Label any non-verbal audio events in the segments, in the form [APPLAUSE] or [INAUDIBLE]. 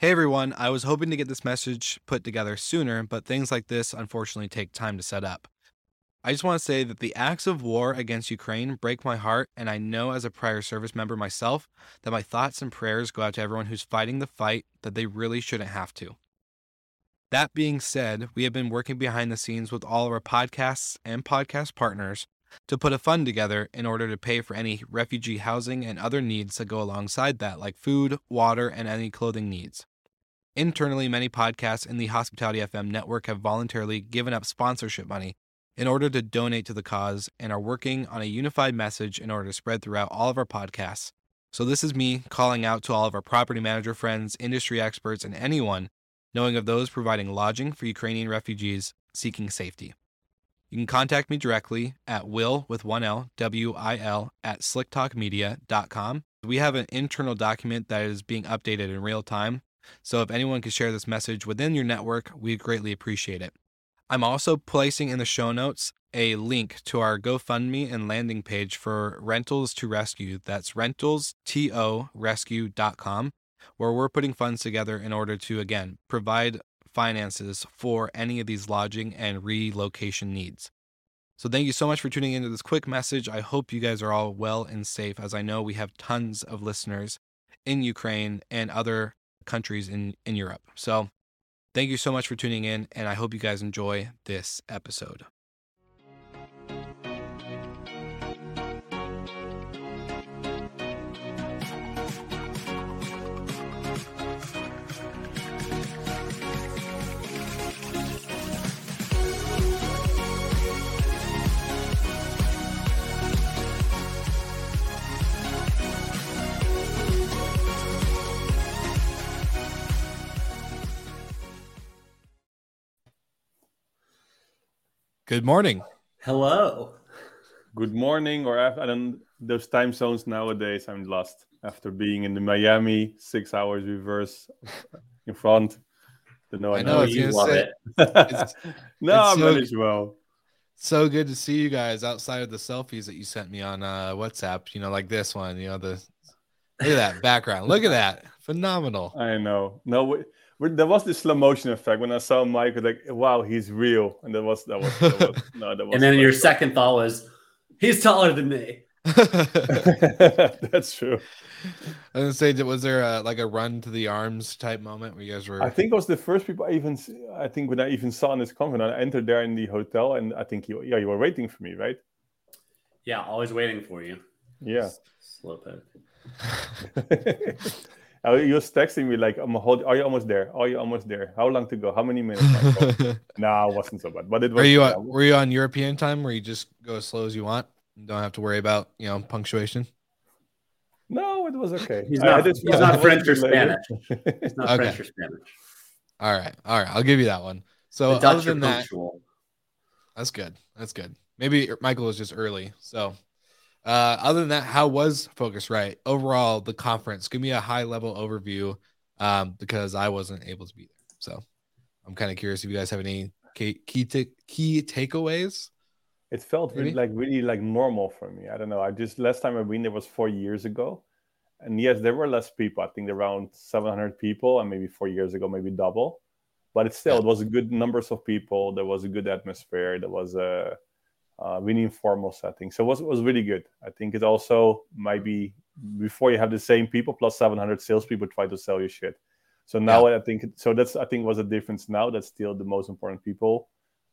Hey everyone, I was hoping to get this message put together sooner, but things like this unfortunately take time to set up. I just want to say that the acts of war against Ukraine break my heart, and I know as a prior service member myself that my thoughts and prayers go out to everyone who's fighting the fight that they really shouldn't have to. That being said, we have been working behind the scenes with all of our podcasts and podcast partners to put a fund together in order to pay for any refugee housing and other needs that go alongside that, like food, water, and any clothing needs. Internally, many podcasts in the Hospitality FM network have voluntarily given up sponsorship money in order to donate to the cause and are working on a unified message in order to spread throughout all of our podcasts. So, this is me calling out to all of our property manager friends, industry experts, and anyone knowing of those providing lodging for Ukrainian refugees seeking safety. You can contact me directly at will with one L, W I L, at slicktalkmedia.com. We have an internal document that is being updated in real time so if anyone could share this message within your network, we'd greatly appreciate it. I'm also placing in the show notes a link to our GoFundMe and landing page for Rentals to Rescue. That's rentalstorescue.com, where we're putting funds together in order to, again, provide finances for any of these lodging and relocation needs. So, thank you so much for tuning into this quick message. I hope you guys are all well and safe, as I know we have tons of listeners in Ukraine and other countries in, in Europe. So thank you so much for tuning in, and I hope you guys enjoy this episode. Good morning. Hello. Good morning, or I don't those time zones nowadays. I'm lost after being in the Miami six hours reverse in front. Don't know. I know you love it. it's, [LAUGHS] no, it's so, as well. So good to see you guys outside of the selfies that you sent me on uh, WhatsApp. You know, like this one. You know the look at that background. Look at that, phenomenal. I know. No there was this slow motion effect when I saw Mike. Like, wow, he's real, and that was that was, that was [LAUGHS] no, that was. and then your second thought was, he's taller than me. [LAUGHS] That's true. I was gonna say, was there a, like a run to the arms type moment where you guys were? I think it was the first people I even. I think when I even saw in this conference, I entered there in the hotel, and I think you, yeah, you were waiting for me, right? Yeah, always waiting for you. Yeah. Slow poke. [LAUGHS] Uh, he was texting me like, "I'm a hold. Are you almost there? Are you almost there? How long to go? How many minutes?" [LAUGHS] nah, it wasn't so bad, but it was. Are you uh, were you on European time where you just go as slow as you want? You don't have to worry about you know punctuation. No, it was okay. He's not, [LAUGHS] he's not French or Spanish. He's not okay. French or Spanish. All right, all right. I'll give you that one. So other than that, that's good. That's good. Maybe Michael was just early. So uh, other than that, how was Phocuswright overall? The conference. Give me a high level overview, um, because I wasn't able to be there. So I'm kind of curious if you guys have any key key, t- key takeaways. It felt really like really like normal for me. I don't know. I just last time I've been there was four years ago, and yes, there were less people. I think around 700 people, and maybe four years ago, maybe double. but it's still it was a good numbers of people. There was a good atmosphere. There was a, a really informal setting, so it was it was really good. I think it also might be before you have the same people plus 700 salespeople try to sell you shit. So now yeah. I think so. That's I think was a difference. Now that's still the most important people.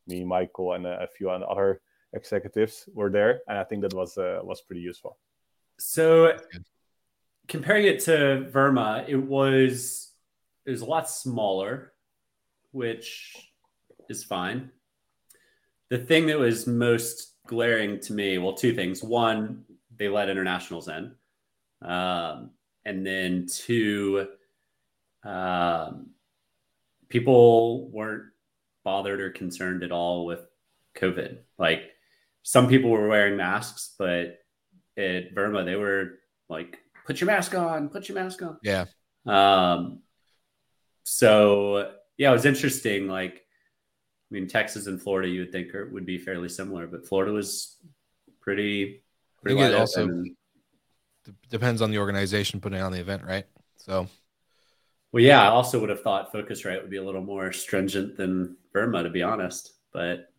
Me, Michael, and a, a few other executives were there, and I think that was uh, was pretty useful. So, comparing it to VRMA, it was it was a lot smaller, which is fine. The thing that was most glaring to me, well, two things. One, they let internationals in, um, and then two, um, people weren't bothered or concerned at all with COVID. Like some people were wearing masks, but at VRMA they were like, put your mask on, put your mask on. Yeah. Um, so yeah, it was interesting. Like, I mean, Texas and Florida, you would think are, would be fairly similar, but Florida was pretty, pretty it also and, depends on the organization putting on the event, right? So, well, yeah, I also would have thought Phocuswright would be a little more stringent than VRMA, to be honest, but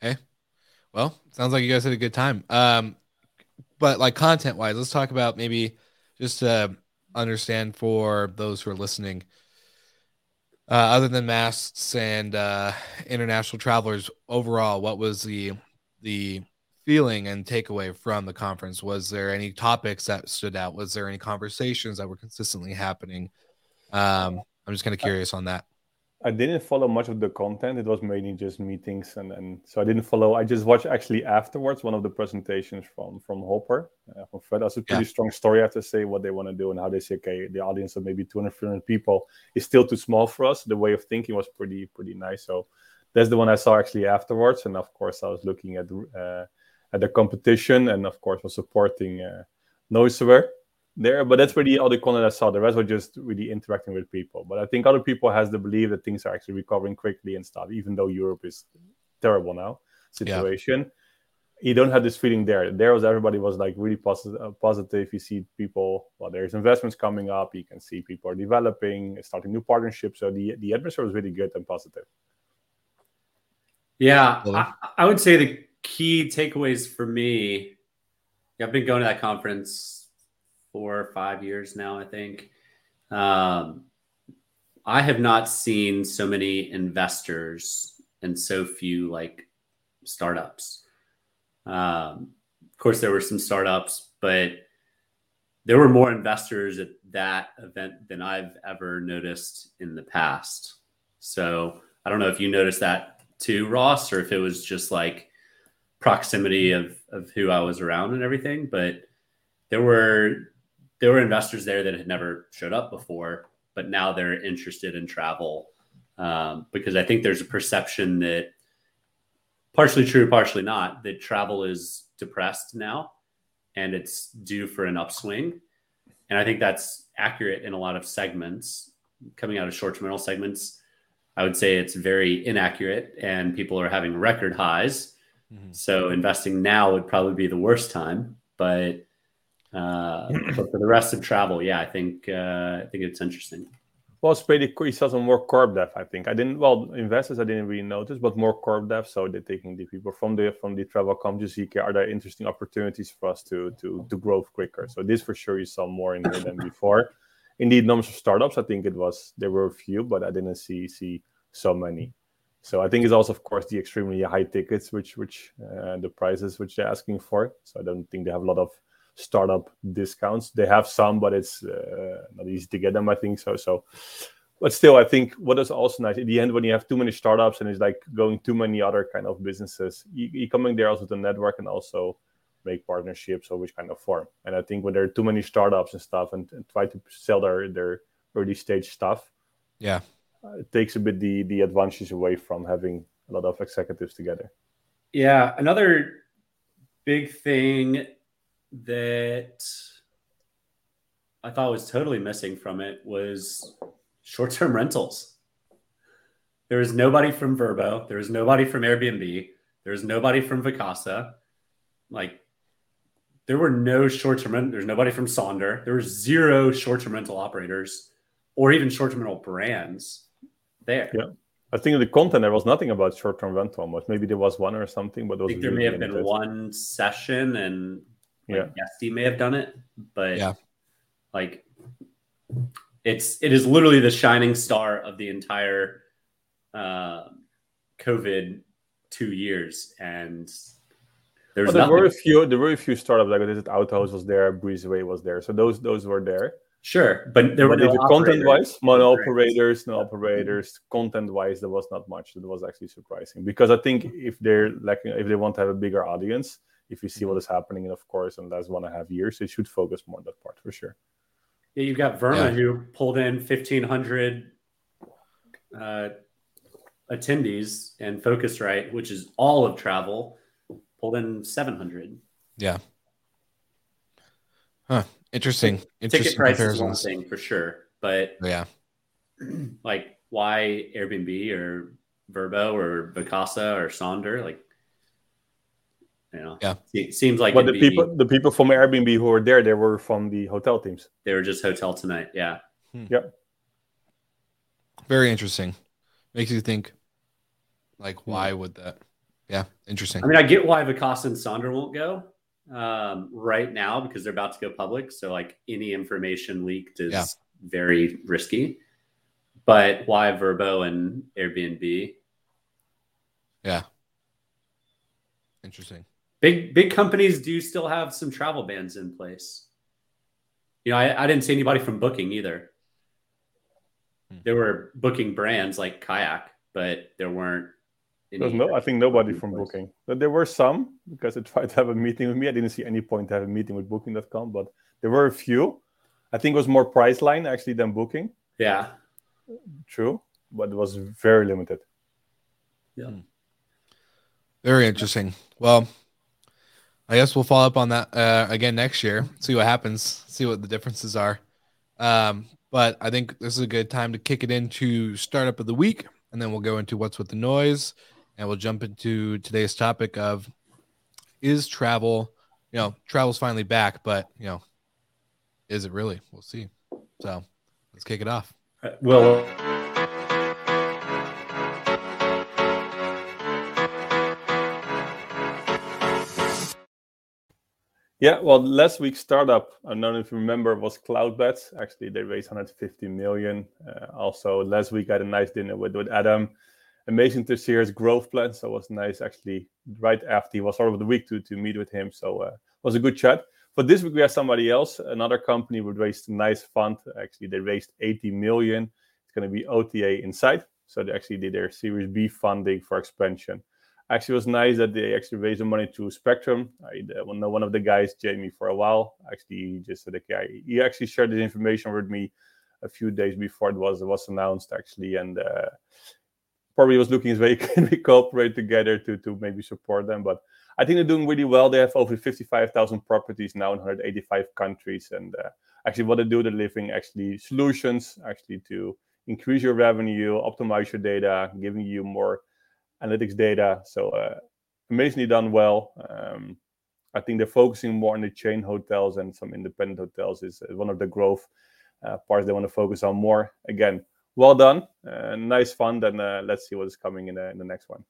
hey, well, sounds like you guys had a good time. Um, but like content wise, let's talk about maybe just to understand for those who are listening. Uh, other than masks and uh, international travelers, overall, what was the the feeling and takeaway from the conference? Was there any topics that stood out? Was there any conversations that were consistently happening? Um, I'm just kind of curious on that. I didn't follow much of the content. It was mainly just meetings, and, and so I didn't follow. I just watched actually afterwards one of the presentations from from Hopper uh, from Fred. That's a pretty yeah. strong story. I have to say what they want to do and how they say, okay, the audience of maybe 200, 300 people is still too small for us. The way of thinking was pretty pretty nice. So that's the one I saw actually afterwards, and of course I was looking at uh, at the competition, and of course was supporting uh, NoiseAware there. But that's really all the content I saw. The rest were just really interacting with people. But I think other people has the belief that things are actually recovering quickly and stuff, even though Europe is terrible now situation. Yeah. You don't have this feeling there. There was everybody was like really positive. Uh, positive. You see people. Well, there's investments coming up. You can see people are developing, starting new partnerships. So the the atmosphere was really good and positive. Yeah, I, I would say the key takeaways for me. I've been going to that conference four or five years now, I think. Um, I have not seen so many investors and so few like startups. Um, of course, there were some startups, but there were more investors at that event than I've ever noticed in the past. So I don't know if you noticed that too, Ross, or if it was just like proximity of of who I was around and everything. But there were there were investors there that had never showed up before, but now they're interested in travel um, because I think there's a perception that partially true, partially not, that travel is depressed now and it's due for an upswing. And I think that's accurate in a lot of segments. Coming out of short term rental segments, I would say it's very inaccurate and people are having record highs. Mm-hmm. So investing now would probably be the worst time. But uh, [CLEARS THROAT] but for the rest of travel, yeah, I think uh, I think it's interesting. Well, it's pretty cool. You saw some more corp dev, I think. I didn't. Well, investors, I didn't really notice, but more corp dev. So they're taking the people from the from the travel companies. Are there interesting opportunities for us to to to grow quicker? So this for sure you saw more in here than [LAUGHS] before. Indeed, numbers of startups. I think it was there were a few, but I didn't see see so many. So I think it's also, of course, the extremely high tickets, which which uh, the prices which they're asking for. So I don't think they have a lot of startup discounts. They have some, but it's uh, not easy to get them. I think so. So, but still, I think what is also nice at the end when you have too many startups and it's like going too many other kind of businesses, you, you coming there also to network and also make partnerships or which kind of form. And I think when there are too many startups and stuff and, and try to sell their their early stage stuff, yeah, uh, it takes a bit the the advantage away from having a lot of executives together. Yeah, another big thing that I thought was totally missing from it was short term rentals. There was nobody from Vrbo. There was nobody from Airbnb. There was nobody from Vacasa. Like, there were no short term There's nobody from Sonder. There were zero short term rental operators or even short term rental brands there. Yeah. I think in the content there was nothing about short-term rental much. Maybe there was one or something, but I think there may have been one session and like Yeah. Guesty may have done it, but Yeah. like it's it is literally the shining star of the entire uh, COVID two years, and there's Well, there nothing. were a few. There were a few startups like this. Outhouse was there, Breezeway was there. So those those were there. Sure, but there were no content wise, mono operators, no operators. Content wise, there was not much. That was actually surprising because I think if they're lacking, if they want to have a bigger audience, if you see what is happening, and of course, in the last one and a half years, they should focus more on that part for sure. Yeah, you've got VRMA Yeah. who pulled in fifteen hundred uh, attendees, and Phocuswright, which is all of travel, pulled in seven hundred. Yeah. Huh. Interesting. Ticket Interesting price is one thing for sure, but Yeah. [CLEARS THROAT] like why Airbnb or Vrbo or Vacasa or Sonder, like you know, Yeah. it seems like But the be- people, the people from Airbnb who were there, they were from the hotel teams. they were just hotel tonight. Yeah, Yep. Very interesting. Makes you think, like, Hmm. why would that? Yeah. Interesting. I mean, I get why Vacasa and Sonder won't go um, right now because they're about to go public. So, like, any information leaked is Yeah. very risky. But why Vrbo and Airbnb? Yeah. Interesting. Big big companies do still have some travel bans in place. You know, I, I didn't see anybody from Booking either. Hmm. There were booking brands like Kayak, but there weren't. There any- no, I think nobody from Booking. Booking. But there were some because they [LAUGHS] tried to have a meeting with me. I didn't see any point to have a meeting with Booking.com, but there were a few. I think it was more Priceline actually than Booking. Yeah, True, but it was very limited. Yeah. Very interesting. Well, I guess we'll follow up on that uh, again next year. See what happens. See what the differences are. Um, but I think this is a good time to kick it into startup of the week, and then we'll go into what's with the noise, and we'll jump into today's topic of is travel. You know, travel's finally back, but you know, is it really? We'll see. So let's kick it off. well, Yeah, well, last week's startup, I don't know if you remember, was Cloudbeds. Actually, they raised 150 million. Uh, also, last week I had a nice dinner with, with Adam. Amazing to see his growth plan. So it was nice, actually, right after he was sort of the week to, to meet with him. So uh, it was a good chat. But this week we have somebody else, another company would raised a nice fund. Actually, they raised 80 million. It's going to be OTA Insight. So they actually did their Series B funding for expansion actually it was nice that they actually raised the money to Spectrum. I know one of the guys, Jamie, for a while. Actually, just said, okay, he actually shared this information with me a few days before it was it was announced, actually, and uh, probably was looking as way [LAUGHS] can we cooperate together to to maybe support them. But I think they're doing really well. They have over 55,000 properties now in 185 countries, and uh, actually, what they do, they're living actually solutions actually to increase your revenue, optimize your data, giving you more analytics data. So uh, amazingly done well. Um, I think they're focusing more on the chain hotels and some independent hotels is is one of the growth uh, parts they want to focus on more. Again, well done, uh, nice fund, And uh, let's see what is coming in the, in the next one.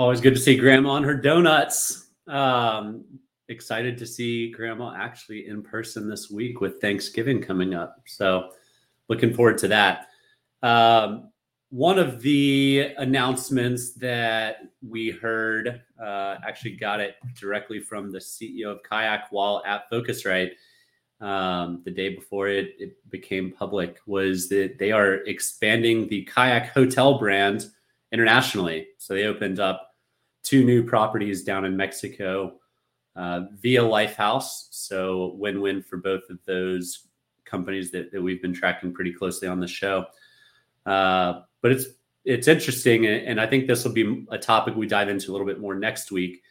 Always good to see Grandma on her donuts. Um, excited to see Grandma actually in person this week with Thanksgiving coming up. So, looking forward to that. Um, one of the announcements that we heard, uh, actually got it directly from the CEO of Kayak while at Phocuswright um, the day before it, it became public, was that they are expanding the Kayak hotel brand internationally. So they opened up two new properties down in Mexico uh, via Lifehouse. So win win for both of those companies that, that we've been tracking pretty closely on the show. Uh, but it's it's interesting, and I think this will be a topic we dive into a little bit more next week.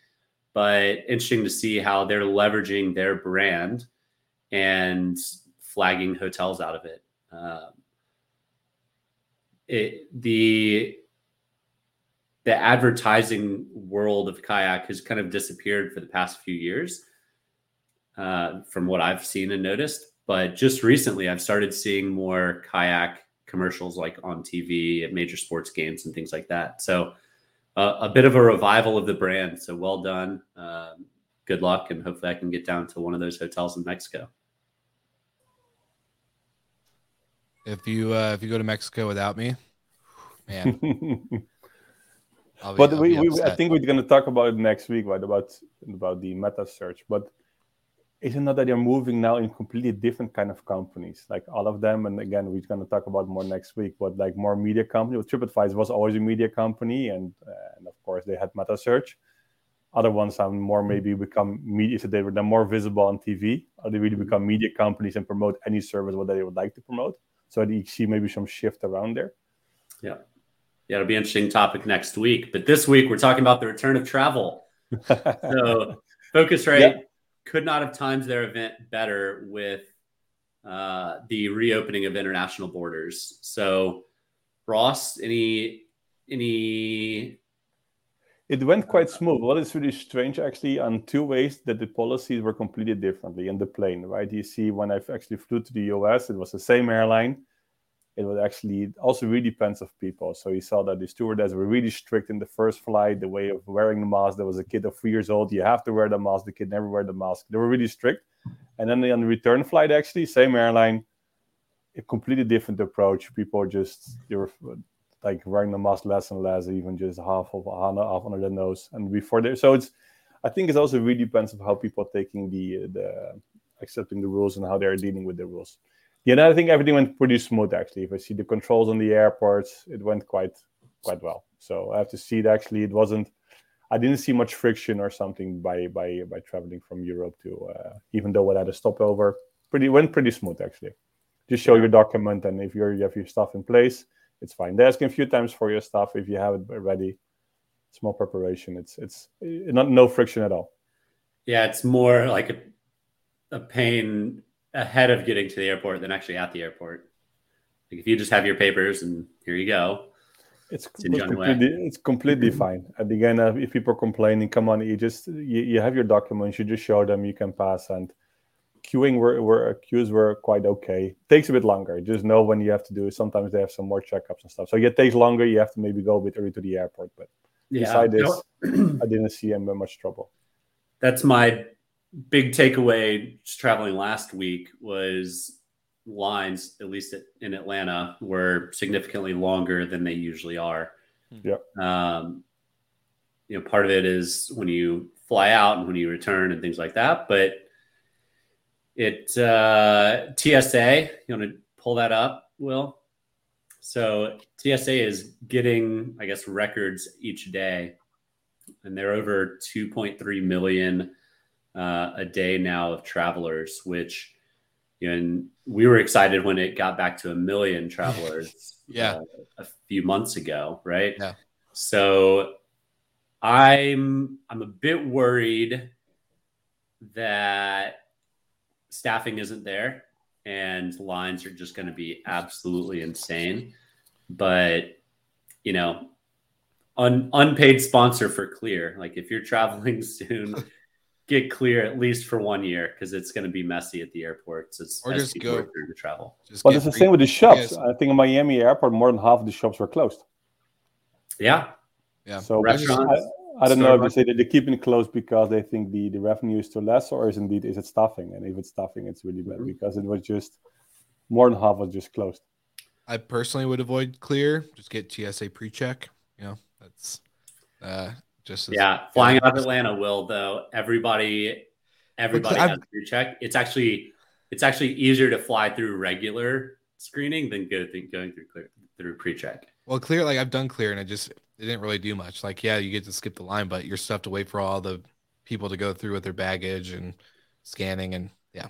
But interesting to see how they're leveraging their brand and flagging hotels out of it. Um, it, the the advertising world of kayak has kind of disappeared for the past few years, uh, from what I've seen and noticed. But just recently, I've started seeing more kayak commercials like on TV at major sports games and things like that. So uh, a bit of a revival of the brand. So well done. Um, good luck, and hopefully I can get down to one of those hotels in Mexico. If you uh, if you go to Mexico without me, man. [LAUGHS] be, but we, we, I think we're going to talk about it next week, right? About about the meta search, but is it not that they're moving now in completely different kind of companies. Like all of them and again we're going to talk about more next week but like more media company. Well, tripadvisor was always a media company and uh, and of course they had meta search. Other ones have more maybe become media so they were then more visible on tv or they really mm-hmm. become media companies and promote any service what they would like to promote. So you see maybe some shift around there. Yeah yeah it'll be an interesting topic next week but this week we're talking about the return of travel [LAUGHS] so Phocuswright yeah could not have timed their event better with uh, the reopening of international borders. So, Ross, any any? It went quite smooth. What is really strange, actually, on two ways that the policies were completely differently in the plane. Right? You see, when I actually flew to the US, it was the same airline it would actually also really depends of people. So you saw that the stewardess were really strict in the first flight, the way of wearing the mask. There was a kid of three years old, you have to wear the mask. The kid never wear the mask. They were really strict. And then on the return flight, actually, same airline, a completely different approach. People just they were like wearing the mask less and less, even just half of half under the nose. And before there, so it's I think it also really depends of how people are taking the the accepting the rules and how they're dealing with the rules yeah, I think everything went pretty smooth actually. If I see the controls on the airports, it went quite quite well. So I have to see it actually. It wasn't. I didn't see much friction or something by by by traveling from Europe to uh, even though it had a stopover. Pretty went pretty smooth actually. Just show your document and if you're you have your stuff in place, it's fine. They're asking a few times for your stuff if you have it ready. Small preparation. It's it's not no friction at all. Yeah, it's more like a a pain ahead of getting to the airport than actually at the airport. Like if you just have your papers and here you go. It's, it's, completely, it's completely fine. At the end, uh, if people are complaining, come on, you just you, you have your documents, you just show them, you can pass. And queuing were, were queues were quite okay. Takes a bit longer. Just know when you have to do it. Sometimes they have some more checkups and stuff. So it takes longer. You have to maybe go a bit early to the airport. But yeah, beside this, [CLEARS THROAT] I didn't see him in much trouble. That's my big takeaway just traveling last week was lines, at least in Atlanta, were significantly longer than they usually are. Yeah. Um, you know, part of it is when you fly out and when you return and things like that. But it uh, TSA, you want to pull that up, Will? So TSA is getting, I guess, records each day, and they're over 2.3 million uh, a day now of travelers, which you know, and we were excited when it got back to a million travelers [LAUGHS] yeah. uh, a few months ago right? Yeah. So i'm i'm a bit worried that staffing isn't there and lines are just going to be absolutely insane. But you know un, unpaid sponsor for clear like if you're traveling [LAUGHS] soon get clear at least for one year because it's going to be messy at the airports. It's, or just go through the travel. But it's the same with the shops. I think in Miami airport, more than half of the shops were closed. Yeah. Yeah. So restaurants. I, I don't know if they say that they're keeping it closed because they think the, the revenue is too less, or is indeed is it stuffing? And if it's stuffing, it's really bad mm-hmm. because it was just more than half was just closed. I personally would avoid clear. Just get TSA pre-check. You know, that's uh, just yeah, flying out of Atlanta will though. Everybody, everybody has to check. It's actually it's actually easier to fly through regular screening than go th- going through clear through pre-check. Well, clear like I've done clear and it just it didn't really do much. Like yeah, you get to skip the line, but you're still have to wait for all the people to go through with their baggage and scanning and yeah.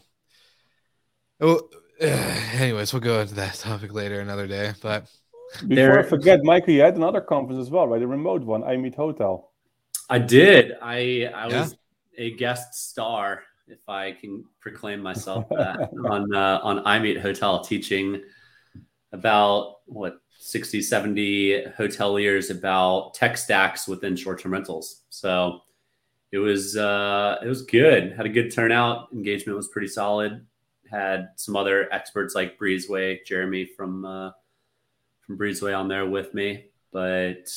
Well, uh, [SIGHS] anyways, we'll go into that [LAUGHS] topic later another day. But before there, I forget, Michael, you had another conference as well, right? The remote one, I Meet Hotel. I did. I I yeah. was a guest star, if I can proclaim myself [LAUGHS] that, on uh, on iMeet Hotel, teaching about what 60, 70 hoteliers about tech stacks within short-term rentals. So it was uh, it was good. Had a good turnout. Engagement was pretty solid. Had some other experts like Breezeway, Jeremy from uh, from Breezeway on there with me, but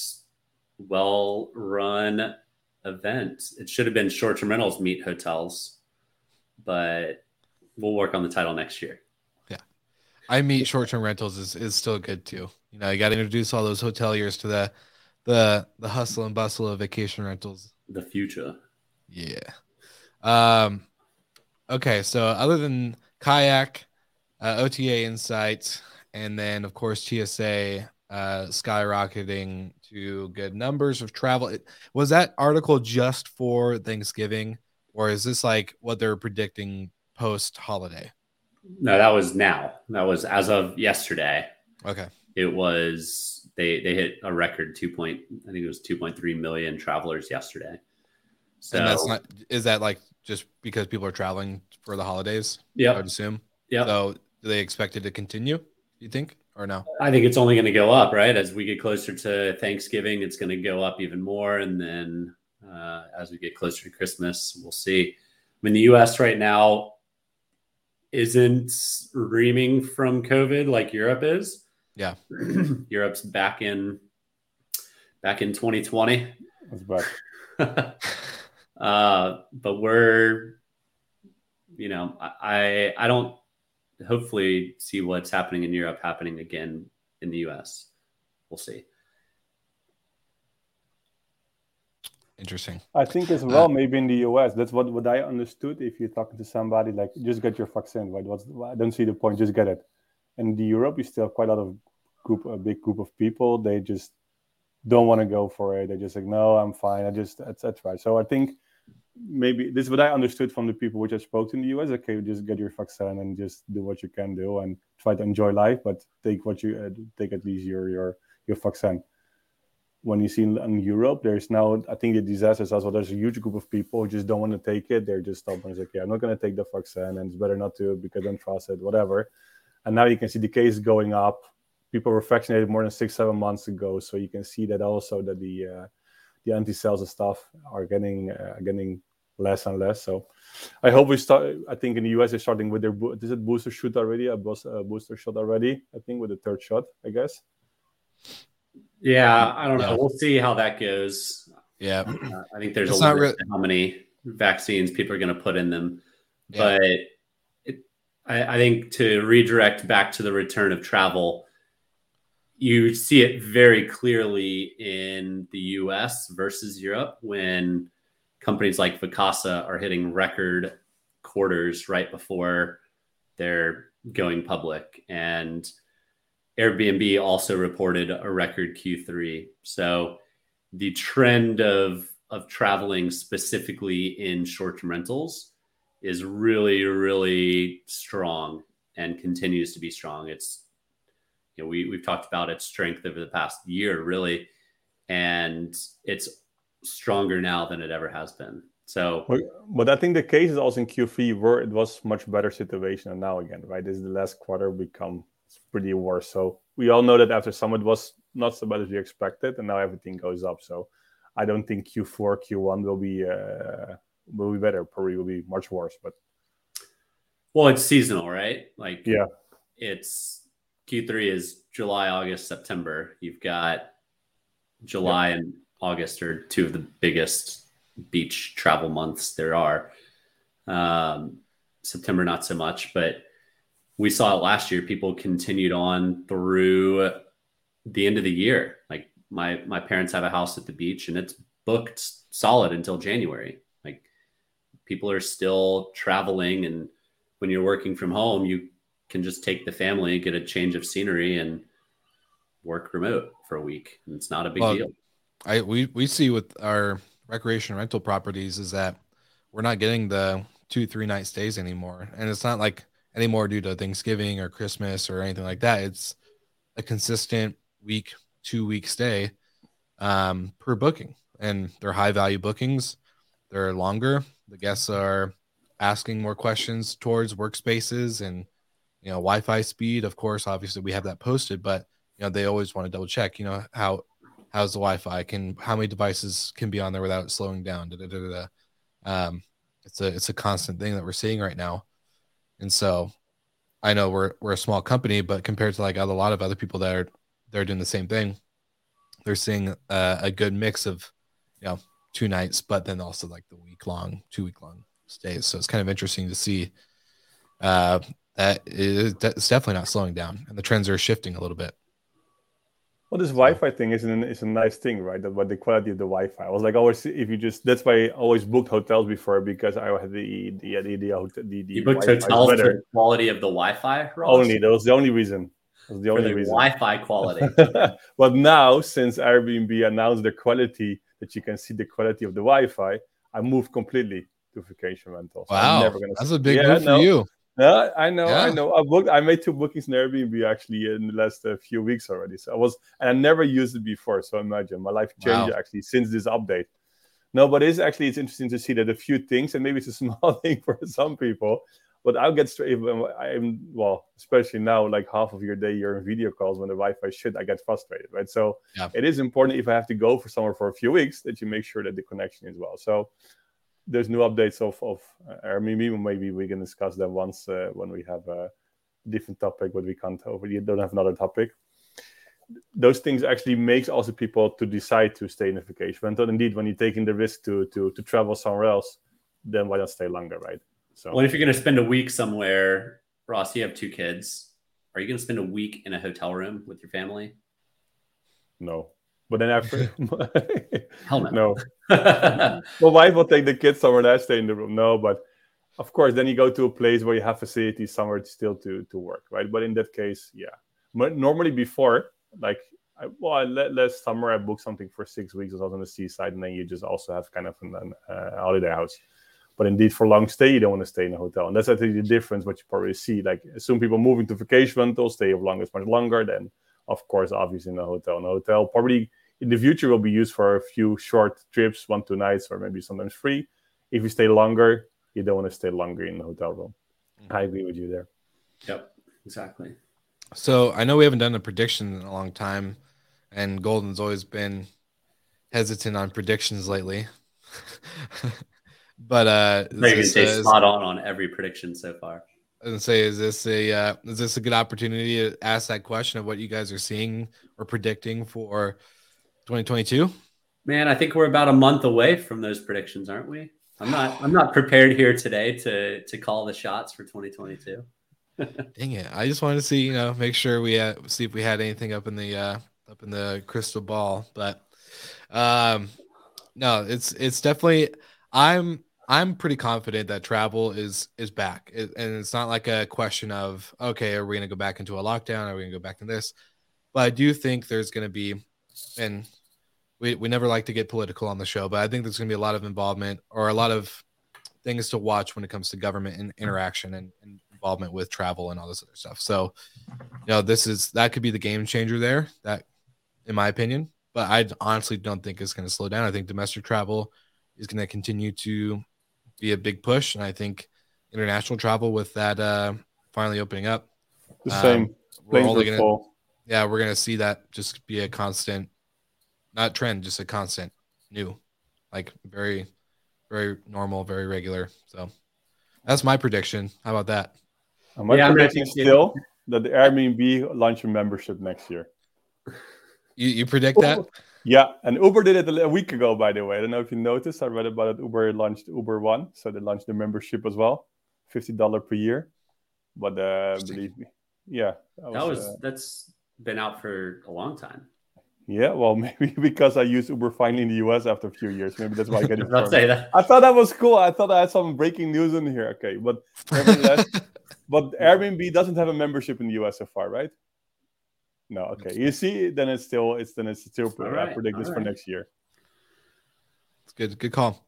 well run event. It should have been short-term rentals meet hotels, but we'll work on the title next year. Yeah, I meet short-term rentals is is still good too. You know, you got to introduce all those hoteliers to the the the hustle and bustle of vacation rentals. The future. Yeah. Um. Okay, so other than kayak, uh, OTA insights, and then of course TSA uh, skyrocketing to good numbers of travel. Was that article just for Thanksgiving, or is this like what they're predicting post holiday? No, that was now. That was as of yesterday. Okay. It was they they hit a record two point I think it was two point three million travelers yesterday. So and that's not is that like just because people are traveling for the holidays? Yeah, I would assume. Yeah. So do they expect it to continue? Do You think? Or no? I think it's only going to go up, right? As we get closer to Thanksgiving, it's going to go up even more. And then uh, as we get closer to Christmas, we'll see. I mean, the US right now isn't reaming from COVID like Europe is. Yeah. [CLEARS THROAT] Europe's back in back in 2020. That's back. [LAUGHS] uh, but we're, you know, I I don't hopefully see what's happening in Europe happening again in the US. We'll see. Interesting. I think as well, uh, maybe in the US, that's what, what I understood. If you're talking to somebody, like just get your vaccine, right? What's I don't see the point, just get it. And the Europe, you still have quite a lot of group, a big group of people. They just don't want to go for it. They just like, no, I'm fine. I just etc. So I think maybe this is what I understood from the people which I spoke to in the US. Okay, just get your vaccine and just do what you can do and try to enjoy life, but take what you uh, take at least your your your vaccine. When you see in, in Europe, there's now I think the disasters as well. There's a huge group of people who just don't want to take it. They're just stubborn. It's like, yeah, I'm not going to take the vaccine, and it's better not to because I don't trust it, whatever. And now you can see the case going up. People were vaccinated more than six, seven months ago, so you can see that also that the uh, the anti cells and stuff are getting uh, getting less and less. So I hope we start. I think in the US they're starting with their is it booster shot already, a booster shot already. I think with the third shot, I guess. Yeah, I don't know. Yeah. We'll see how that goes. Yeah, uh, I think there's it's a limit re- how many vaccines people are going to put in them, yeah. but it, I, I think to redirect back to the return of travel you see it very clearly in the US versus Europe when companies like Vacasa are hitting record quarters right before they're going public. And Airbnb also reported a record Q3. So the trend of of traveling specifically in short-term rentals is really, really strong and continues to be strong. It's you know, we we've talked about its strength over the past year, really, and it's stronger now than it ever has been. So, but I think the case is also in Q3 where it was much better situation, and now again, right? This is the last quarter become pretty worse. So we all know that after summer it was not so bad as we expected, and now everything goes up. So I don't think Q4, Q1 will be uh, will be better. Probably will be much worse. But well, it's seasonal, right? Like yeah, it's Q3 is July, August, September. You've got July yep. and August are two of the biggest beach travel months there are. Um, September, not so much, but we saw it last year. People continued on through the end of the year. Like my my parents have a house at the beach, and it's booked solid until January. Like people are still traveling, and when you're working from home, you can just take the family, get a change of scenery, and work remote for a week. And it's not a big well, deal. I we we see with our recreation rental properties is that we're not getting the two three night stays anymore, and it's not like anymore due to Thanksgiving or Christmas or anything like that. It's a consistent week, two week stay um, per booking, and they're high value bookings. They're longer. The guests are asking more questions towards workspaces and you know wi-fi speed of course obviously we have that posted but you know they always want to double check. You know how how's the Wi-Fi? Can how many devices can be on there without slowing down? Da, da, da, um, it's a it's a constant thing that we're seeing right now, and so I know we're we're a small company, but compared to like a lot of other people that are they're doing the same thing, they're seeing a, a good mix of you know two nights, but then also like the week long, two week long stays. So it's kind of interesting to see uh, that it's definitely not slowing down, and the trends are shifting a little bit. Well, this Wi-Fi thing is an, is a nice thing, right? That what the quality of the Wi-Fi. I was like always, if you just that's why I always booked hotels before because I had the the the the, the, the you booked hotels for the quality of the Wi-Fi. Ross? Only that was the only reason. That was the only the reason. Wi-Fi quality. [LAUGHS] but now, since Airbnb announced the quality that you can see the quality of the Wi-Fi, I moved completely to vacation rentals. Wow, that's a big yeah, move for you. Yeah, I know, yeah. I know. I booked. I made two bookings in Airbnb actually in the last uh, few weeks already. So I was, and I never used it before. So imagine my life changed wow. actually since this update. No, but it's actually it's interesting to see that a few things, and maybe it's a [LAUGHS] small thing for some people, but I'll get straight. I'm well, especially now, like half of your day you're in video calls when the Wi-Fi shit. I get frustrated, right? So yeah. it is important if I have to go for somewhere for a few weeks that you make sure that the connection is well. So there's new updates of of uh, Airbnb. Maybe we can discuss them once uh, when we have a different topic, but we can't over. You don't have another topic. Those things actually makes also people to decide to stay in a vacation rental. Indeed, when you're taking the risk to to to travel somewhere else, then why not stay longer, right? So, well, if you're going to spend a week somewhere, Ross, you have two kids. Are you going to spend a week in a hotel room with your family? No. But then after, [LAUGHS] [LAUGHS] hell no. no. [LAUGHS] my wife will take the kids somewhere and I stay in the room. No, but of course, then you go to a place where you have facilities somewhere still to to work, right? But in that case, yeah. But normally before, like, I, well, I, let last summer I booked something for six weeks. I was on the seaside, and then you just also have kind of an uh, holiday house. But indeed, for long stay, you don't want to stay in a hotel, and that's I think the difference. What you probably see, like, some people moving to vacation rental stay of long is much longer. Then, of course, obviously in a hotel. In a hotel, probably in the future will be used for a few short trips, one two nights, or maybe sometimes three. If you stay longer, you don't want to stay longer in the hotel room. Mm-hmm. I agree with you there. Yep, exactly. So I know we haven't done a prediction in a long time, and Golden's always been hesitant on predictions lately. [LAUGHS] but uh, maybe stay spot on on every prediction so far. And say, is this a uh, is this a good opportunity to ask that question of what you guys are seeing or predicting for 2022? Man, I think we're about a month away from those predictions, aren't we? I'm not I'm not prepared here today to to call the shots for 2022. [LAUGHS] Dang it. I just wanted to see, you know, make sure we see if we had anything up in the uh up in the crystal ball. But um no, it's it's definitely I'm I'm pretty confident that travel is is back. It, and it's not like a question of okay, are we gonna go back into a lockdown? Are we gonna go back to this? But I do think there's gonna be and we, we never like to get political on the show, but I think there's going to be a lot of involvement or a lot of things to watch when it comes to government and interaction and, and, involvement with travel and all this other stuff. So, you know, this is that could be the game changer there. That, in my opinion, but I honestly don't think it's going to slow down. I think domestic travel is going to continue to be a big push, and I think international travel with that uh, finally opening up, the same. Um, we're only going to yeah, we're gonna see that just be a constant, not trend, just a constant new, like very, very normal, very regular. So that's my prediction. How about that? Uh, my yeah, prediction still that the Airbnb launch a membership next year. You, you predict that? Yeah, and Uber did it a week ago, by the way. I don't know if you noticed. I read about it. Uber launched Uber One, so they launched the membership as well, fifty dollar per year. But uh, believe me, yeah, that was, that was uh, that's been out for a long time. Yeah, well, [LAUGHS] maybe because I used Uber finally in the US after a few years. Maybe that's why I get it. [LAUGHS] Not say that. I thought that was cool. I thought I had some breaking news in here. Okay, but [LAUGHS] but Airbnb doesn't have a membership in the US so far, right? No. Okay. You see, then it's still it's then it's still All right. I predict this right. for next year. It's good. Good call.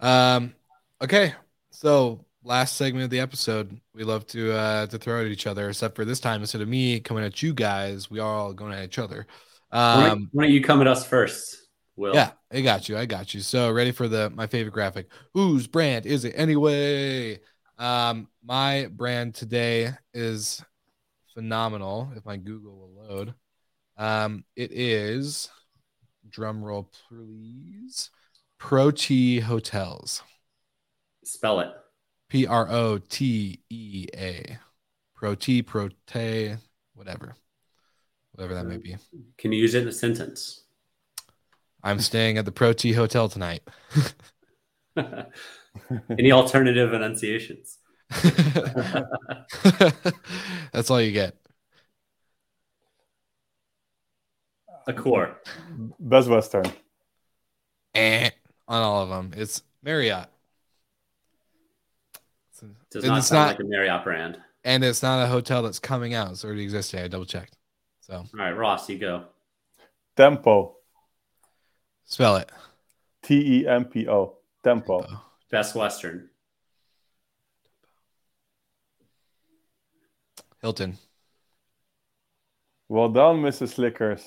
Um. Okay. So last segment of the episode, we love to uh to throw at each other, except for this time instead of me coming at you guys, we are all going at each other. Um why don't you come at us first? Will. Yeah, I got you. I got you. So ready for the my favorite graphic. Whose brand is it anyway? Um, my brand today is phenomenal. If my Google will load. Um, it is drum roll, please. Pro T Hotels. Spell it. P R O T E A. Pro T, Pro Te, whatever. Whatever that may be. Can you use it in a sentence? I'm staying at the Protea Hotel tonight. [LAUGHS] Any alternative enunciations? [LAUGHS] That's all you get. Accor. Best Western. Eh, on all of them. It's Marriott. Does not it's sound not- like a Marriott brand. And it's not a hotel that's coming out. It's already existing. I double checked. So All right, Ross, you go. Tempo. spell it. T E M P O. Tempo. Best Western. Hilton. Well done, Mrs. Slickers.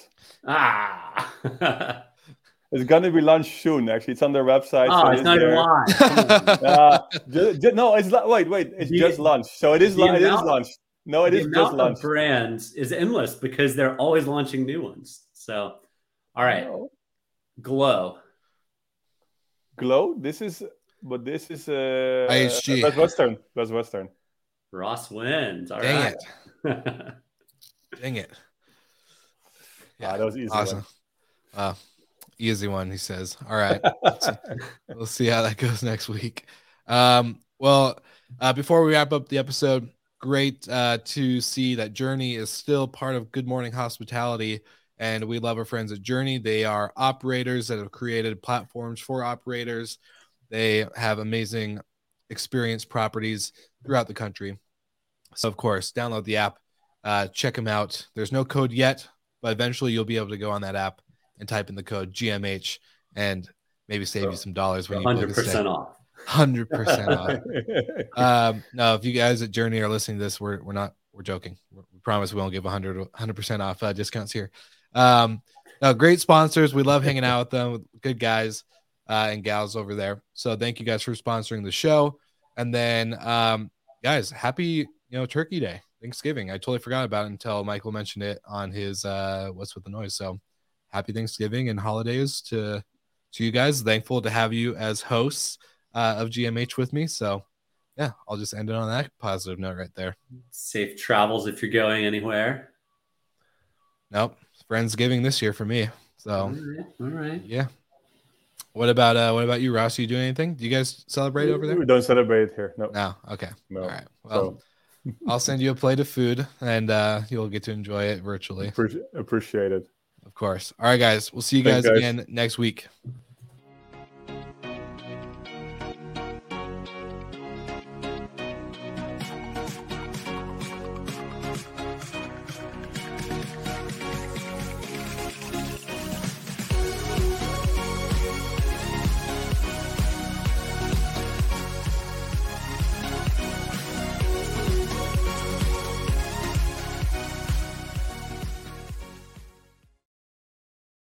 Ah. oh, [LAUGHS] It's gonna be launched soon. Actually, it's on their website. so it it's is not even there. live. [LAUGHS] Uh, ju- ju- no, it's la- wait, wait. It's The- just launched, so it is. the La- it is amount- launched. No, it the is just amount of brands is endless because they're always launching new ones. So, all right, No. Glow. Glow. This is, but this is uh, IHG. Best Western. Best Western. Ross wins. All Dang right. it. [LAUGHS] Dang it. Ah, that was easy. Awesome. Uh, easy one, he says. All right. [LAUGHS] we'll see how that goes next week. Um, well, uh, before we wrap up the episode, great uh, to see that Journey is still part of Good Morning Hospitality. And we love our friends at Journey. They are operators that have created platforms for operators. They have amazing experience properties throughout the country. So, of course, download the app, uh, check them out. There's no code yet, but eventually you'll be able to go on that app and type in the code GMH and maybe save you some dollars when you book a stay. 100% off. Hundred percent off. [LAUGHS] Um, no, if you guys at Journey are listening to this, we're we're not we're joking. We're, promise we won't give 100 percent off uh, discounts here. Um, no, great sponsors. We love hanging out with them. Good guys uh, and gals over there. So thank you guys for sponsoring the show. And then, um, guys, happy you know Turkey Day, Thanksgiving. I totally forgot about it until Michael mentioned it on his uh, "What's with the Noise." So happy Thanksgiving and holidays to to you guys. Thankful to have you as hosts uh, of GMH with me. So, yeah, I'll just end it on that positive note right there. Safe travels if you're going anywhere. Nope, Friendsgiving this year for me. So, right. All right. yeah. What about uh what about you, Ross? Are you doing anything? Do you guys celebrate over there? We don't celebrate here. No. No. Okay. No. All right. Well, So [LAUGHS] I'll send you a plate of food, and uh you'll get to enjoy it virtually, appreciate, appreciate it. of course. All right, guys. We'll see you Thanks, guys guys. again next week.